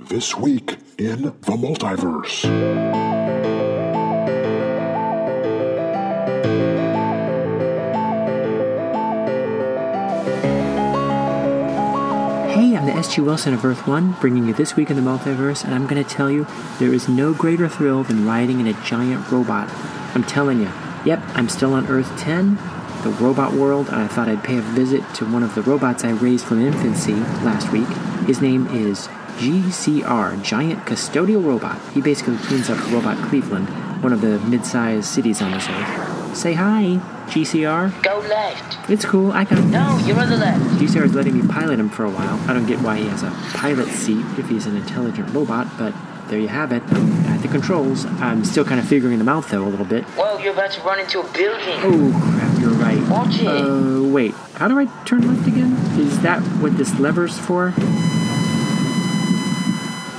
This week in the multiverse. Hey, I'm the S.G. Wilson of Earth One, bringing you this week in the multiverse, and I'm going to tell you there is no greater thrill than riding in a giant robot. I'm telling you. Yep, I'm still on Earth 10, the robot world, and I thought I'd pay a visit to one of the robots I raised from infancy last week. His name is GCR, Giant Custodial Robot. He basically cleans up Robot Cleveland, one of the mid sized cities on this Earth. Say hi, GCR. Go left. It's cool, I can. No, you're on the left. GCR is letting me pilot him for a while. I don't get why he has a pilot seat if he's an intelligent robot, but there you have it. I'm at the controls. I'm still kind of figuring them out though a little bit. Whoa, you're about to run into a building. Oh crap, you're right. Watch it. Uh, wait. How do I turn left again? Is that what this lever's for?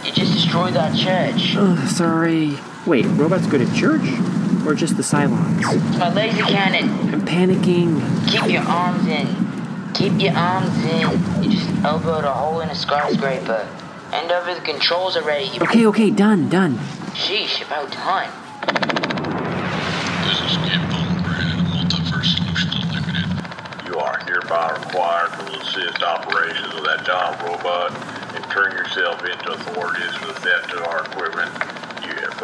You just destroyed that church. Oh, sorry. Wait, robots go to church? Or just the Cylons? It's my laser cannon. I'm panicking. Keep your arms in. Keep your arms in. You just elbowed a hole in a skyscraper. Hand over the controls already. You Okay, okay, done, done. Sheesh, about time. This is Skip Holmgren, Multiverse Solutions Unlimited. You are hereby required to assist operations of that giant robot and turn yourself into authorities the theft of our equipment. You have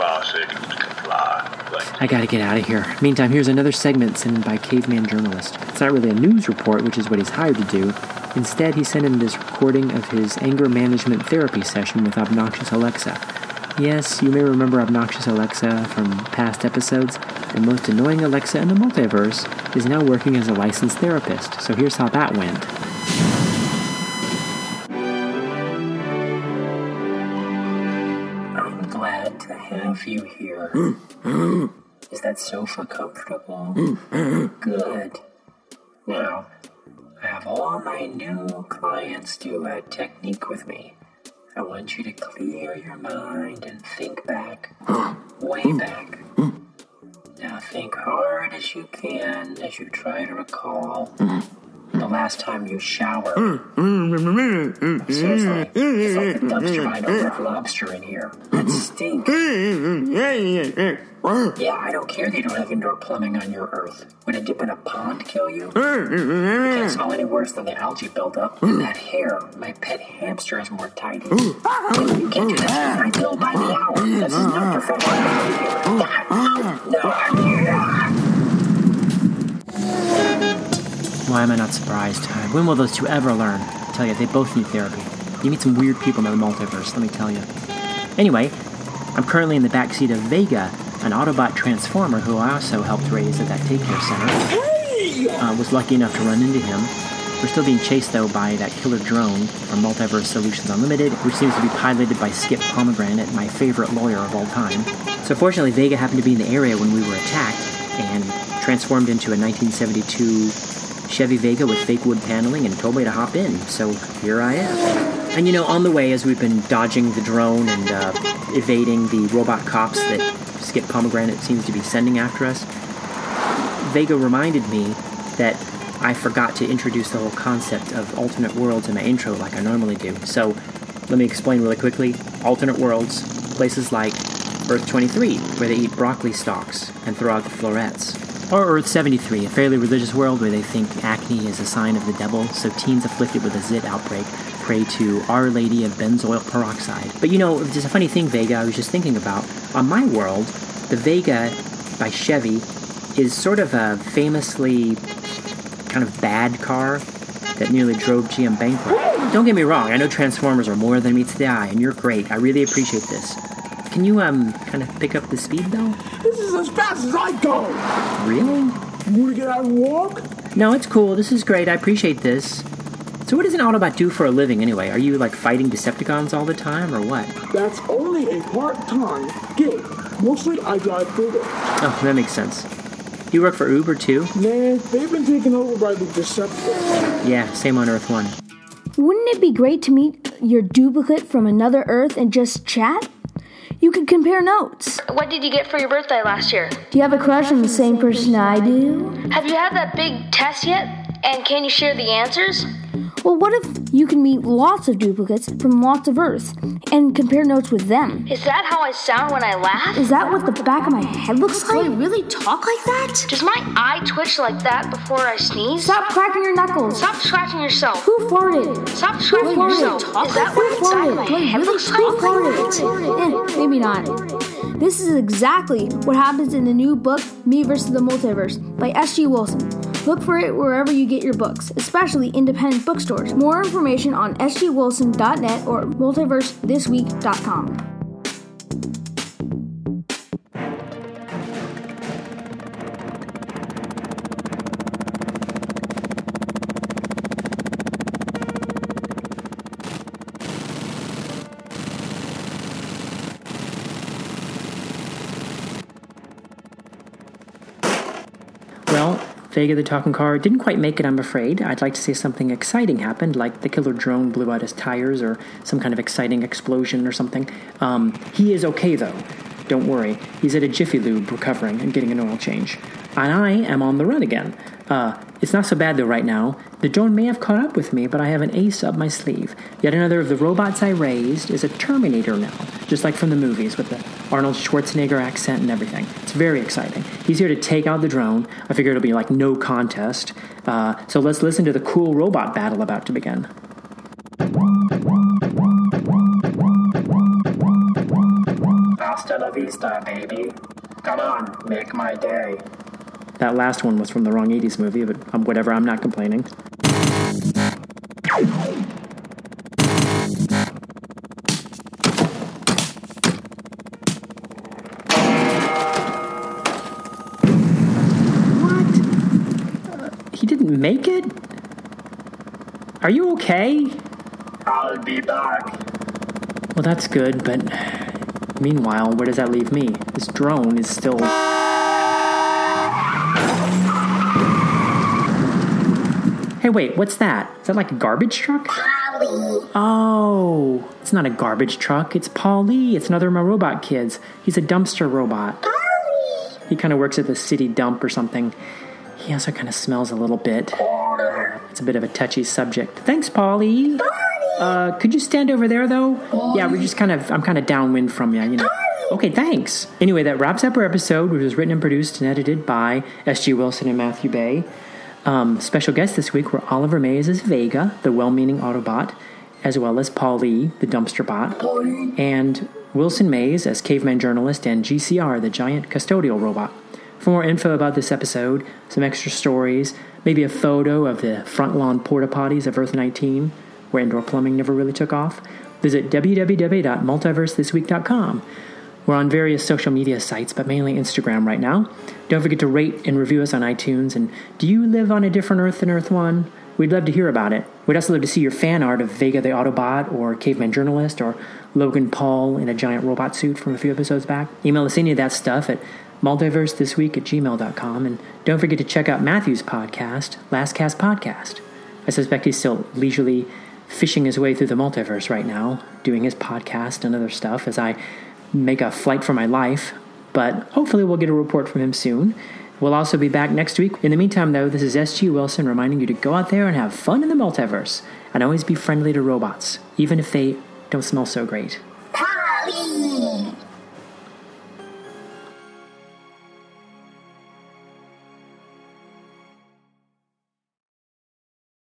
comply. I gotta get out of here. Meantime, here's another segment sent in by Caveman Journalist. It's not really a news report, which is what he's hired to do. Instead, he sent in this recording of his anger management therapy session with Obnoxious Alexa. Yes, you may remember Obnoxious Alexa from past episodes. The most annoying Alexa in the multiverse is now working as a licensed therapist, so here's how that went. Glad to have you here. Is that sofa comfortable? Good. Now, I have all my new clients do a uh, technique with me. I want you to clear your mind and think back, way back. Now think hard as you can as you try to recall the last time you showered. Mm, mm, mm, Seriously, it's like the dumpster over a lobster in here. That stinks. Yeah, I don't care they don't have indoor plumbing on your Earth. Would a dip in a pond kill you? You can't smell any worse than the algae buildup. And that hair, my pet hamster is more tidy. You can't do that. I bill by the hour. This is not professional behavior. No, Why am I not surprised? When will those two ever learn? I tell you, they both need therapy. You meet some weird people in the multiverse, let me tell you. Anyway, I'm currently in the backseat of Vega, an Autobot transformer who I also helped raise at that daycare center. Uh, was lucky enough to run into him. We're still being chased, though, by that killer drone from Multiverse Solutions Unlimited, which seems to be piloted by Skip Pomegranate, my favorite lawyer of all time. So, fortunately, Vega happened to be in the area when we were attacked and transformed into a 1972 Chevy Vega with fake wood paneling and told me to hop in. So, here I am. And you know, on the way, as we've been dodging the drone and uh, evading the robot cops that Skip Pomegranate seems to be sending after us, Vega reminded me that I forgot to introduce the whole concept of alternate worlds in my intro like I normally do. So, let me explain really quickly. Alternate worlds, places like Earth 23, where they eat broccoli stalks and throw out the florets. Or Earth 73, a fairly religious world where they think acne is a sign of the devil, so teens afflicted with a zit outbreak pray to Our Lady of Benzoyl Peroxide. But you know, there's a funny thing, Vega, I was just thinking about. On my world, the Vega by Chevy is sort of a famously kind of bad car that nearly drove GM bankrupt. Don't get me wrong, I know Transformers are more than meets the eye, and you're great. I really appreciate this. Can you, um, kind of pick up the speed, though? This is as fast as I go. Really? You want to get out and walk? No, it's cool. This is great. I appreciate this. So, what does an Autobot do for a living anyway? Are you like fighting Decepticons all the time, or what? That's only a part-time gig. Mostly I drive Uber. Oh, that makes sense. You work for Uber too? Nah, they've been taken over by the Decepticons. Yeah, same on Earth One. Wouldn't it be great to meet your duplicate from another Earth and just chat? You could compare notes. What did you get for your birthday last year? Do you have a crush on the same person I do? Have you had that big test yet? And can you share the answers? Well, what if you can meet lots of duplicates from lots of Earths and compare notes with them? Is that how I sound when I laugh? Is that what the back of my head looks like Do I really talk like that? Does my eye twitch like that before I sneeze? Stop cracking your knuckles. Stop scratching yourself. Who farted? Stop scratching farted? yourself. Talk Is that Who what the back of farted? my Do I head really looks Who like? farted? Eh, maybe not. This is exactly what happens in the new book, Me vs. the Multiverse, by S.G. Wilson. Look for it wherever you get your books, especially independent bookstores. More information on sgwilson.net or multiversethisweek.com. Vega the talking car didn't quite make it, I'm afraid. I'd like to see something exciting happen, like the killer drone blew out his tires or some kind of exciting explosion or something. Um, he is okay, though. Don't worry. He's at a Jiffy Lube recovering and getting an oil change. And I am on the run again. Uh, it's not so bad, though, right now. The drone may have caught up with me, but I have an ace up my sleeve. Yet another of the robots I raised is a Terminator now, just like from the movies with the Arnold Schwarzenegger accent and everything. It's very exciting. He's here to take out the drone. I figure it'll be like no contest. Uh, so let's listen to the cool robot battle about to begin. Hasta la vista, baby. Come on, make my day. That last one was from the wrong 80s movie, but um, whatever, I'm not complaining. Didn't make it? Are you okay? I'll be back. Well, that's good, but meanwhile, where does that leave me? This drone is still. Hey, wait, what's that? Is that like a garbage truck? Oh, it's not a garbage truck. It's Paul-E. It's another of my robot kids. He's a dumpster robot. He kind of works at the city dump or something. He also kind of smells a little bit. It's a bit of a touchy subject. Thanks, Paul-E. Uh, could you stand over there though? Yeah, we're just kind of I'm kind of downwind from you, you know. Okay, thanks. Anyway, that wraps up our episode, which was written and produced and edited by S.G. Wilson and Matthew Bay. Um, special guests this week were Oliver Mays as Vega, the well-meaning Autobot, as well as Paul-E, the dumpster bot, and Wilson Mays as caveman journalist and GCR, the giant custodial robot. For more info about this episode, some extra stories, maybe a photo of the front lawn porta potties of Earth 19, where indoor plumbing never really took off, visit www.multiversethisweek.com. We're on various social media sites, but mainly Instagram right now. Don't forget to rate and review us on iTunes. And do you live on a different Earth than Earth 1? We'd love to hear about it. We'd also love to see your fan art of Vega the Autobot, or Caveman Journalist, or Logan Paul in a giant robot suit from a few episodes back. Email us any of that stuff at multiversethisweek at gmail.com. And don't forget to check out Matthew's podcast, Last Cast Podcast. I suspect he's still leisurely fishing his way through the multiverse right now, doing his podcast and other stuff as I make a flight for my life. But hopefully, we'll get a report from him soon. We'll also be back next week. In the meantime, though, this is SG Wilson reminding you to go out there and have fun in the multiverse and always be friendly to robots, even if they don't smell so great. Paul-E!